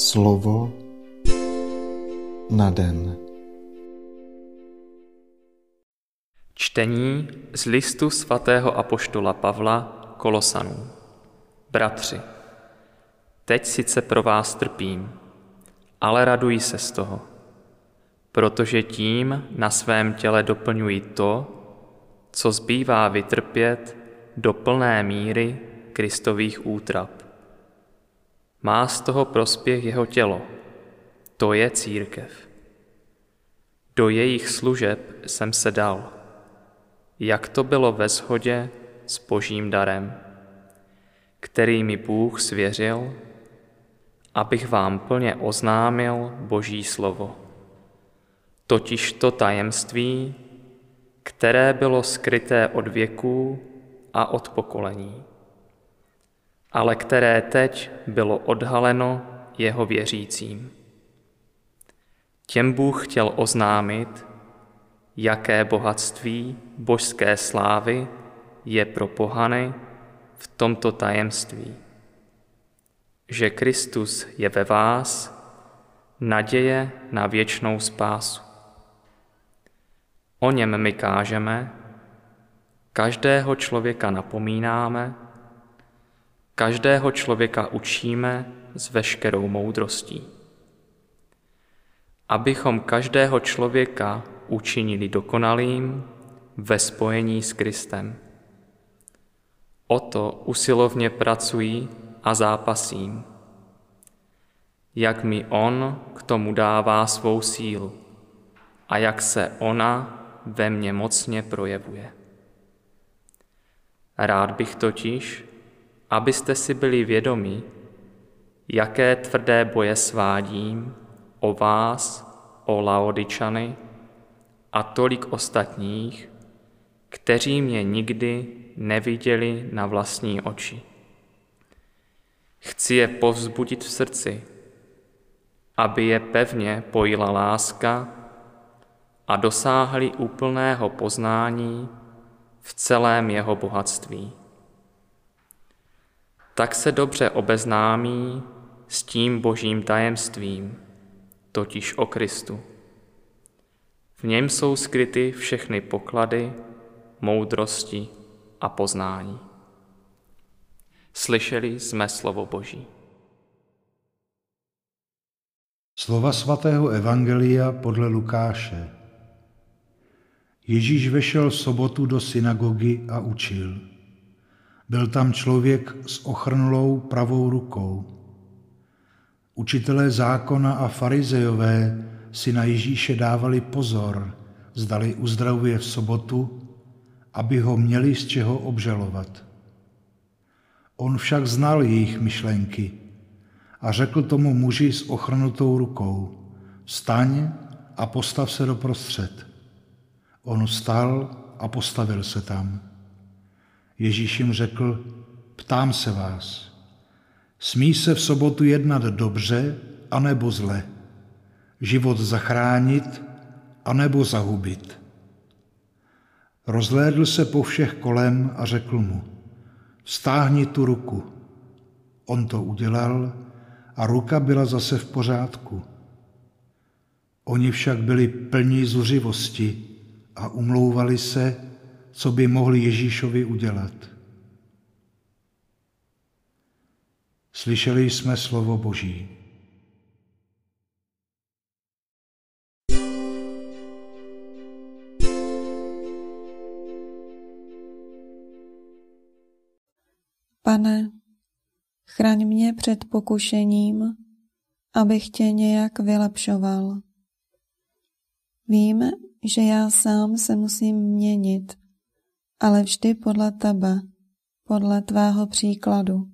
Slovo na den. Čtení z listu svatého apoštola Pavla Kolosanů. Bratři, teď sice pro vás trpím, ale raduji se z toho, protože tím na svém těle doplňuji to, co zbývá vytrpět do plné míry Kristových útrap. Má z toho prospěch jeho tělo, to je církev. Do jejich služeb jsem se dal, jak to bylo ve shodě s božím darem, který mi Bůh svěřil, abych vám plně oznámil boží slovo. Totiž to tajemství, které bylo skryté od věků a od pokolení, ale které teď bylo odhaleno jeho věřícím. Těm Bůh chtěl oznámit, jaké bohatství božské slávy je pro pohany v tomto tajemství. Že Kristus je ve vás, naděje na věčnou spásu. O něm my kážeme, každého člověka napomínáme, každého člověka učíme s veškerou moudrostí. Abychom každého člověka učinili dokonalým ve spojení s Kristem. O to usilovně pracují a zápasím. Jak mi On k tomu dává svou sílu a jak se ona ve mně mocně projevuje. Rád bych totiž, abyste si byli vědomi, jaké tvrdé boje svádím o vás, o Laodičany a tolik ostatních, kteří mě nikdy neviděli na vlastní oči. Chci je povzbudit v srdci, aby je pevně pojila láska a dosáhli úplného poznání v celém jeho bohatství. Tak se dobře obeznámí s tím božím tajemstvím, totiž o Kristu. V něm jsou skryty všechny poklady, moudrosti a poznání. Slyšeli jsme slovo Boží. Slova svatého Evangelia podle Lukáše. Ježíš vešel v sobotu do synagogy a učil. Byl tam člověk s ochrnulou pravou rukou. Učitelé zákona a farizejové si na Ježíše dávali pozor, zdali uzdravuje v sobotu, aby ho měli z čeho obžalovat. On však znal jejich myšlenky a řekl tomu muži s ochrnutou rukou, staň a postav se do prostřed. On vstal a postavil se tam. Ježíš jim řekl, ptám se vás, smí se v sobotu jednat dobře anebo zle, život zachránit anebo zahubit. Rozhlédl se po všech kolem a řekl mu, stáhni tu ruku. On to udělal a ruka byla zase v pořádku. Oni však byli plní zuřivosti a umlouvali se, co by mohli Ježíšovi udělat. Slyšeli jsme slovo Boží. Pane, chraň mě před pokušením, abych tě nějak vylepšoval. Vím, že já sám se musím měnit, ale vždy podle tebe, podle tvého příkladu.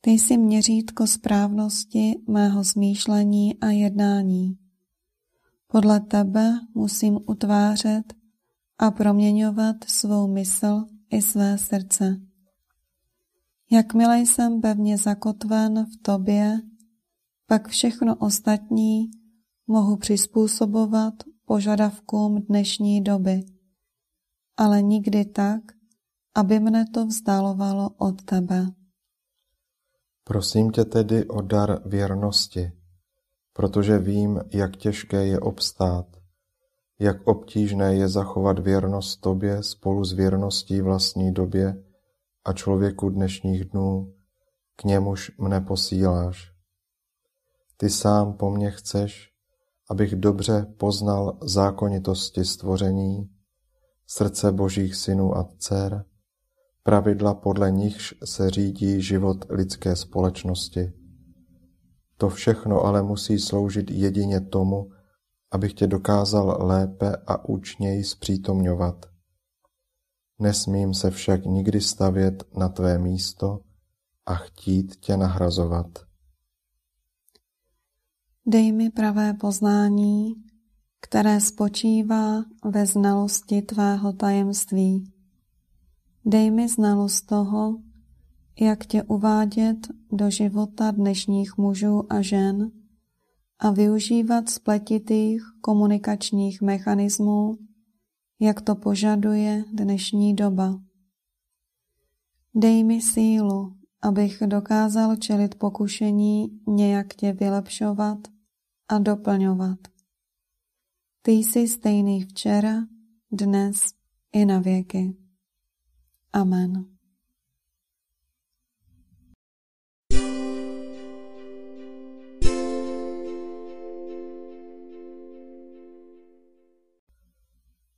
Ty jsi měřítko správnosti mého smýšlení a jednání. Podle tebe musím utvářet a proměňovat svou mysl i své srdce. Jakmile jsem pevně zakotven v tobě, pak všechno ostatní mohu přizpůsobovat požadavkům dnešní doby, ale nikdy tak, aby mne to vzdalovalo od tebe. Prosím tě tedy o dar věrnosti, protože vím, jak těžké je obstát, jak obtížné je zachovat věrnost tobě spolu s věrností vlastní době a člověku dnešních dnů, k němuž mne posíláš. Ty sám po mně chceš, abych dobře poznal zákonitosti stvoření, srdce božích synů a dcer, pravidla podle nichž se řídí život lidské společnosti. To všechno ale musí sloužit jedině tomu, abych tě dokázal lépe a účněji zpřítomňovat. Nesmím se však nikdy stavět na tvé místo a chtít tě nahrazovat. Dej mi pravé poznání, které spočívá ve znalosti tvého tajemství. Dej mi znalost toho, jak tě uvádět do života dnešních mužů a žen a využívat spletitých komunikačních mechanismů, jak to požaduje dnešní doba. Dej mi sílu, abych dokázal čelit pokušení nějak tě vylepšovat a doplňovat. Ty jsi stejný včera, dnes i na věky. Amen.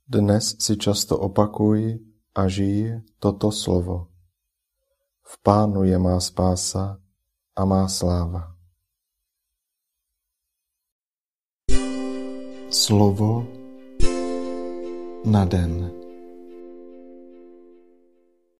Dnes si často opakuj a žij toto slovo. V Pánu je má spása a má sláva. Slovo na den.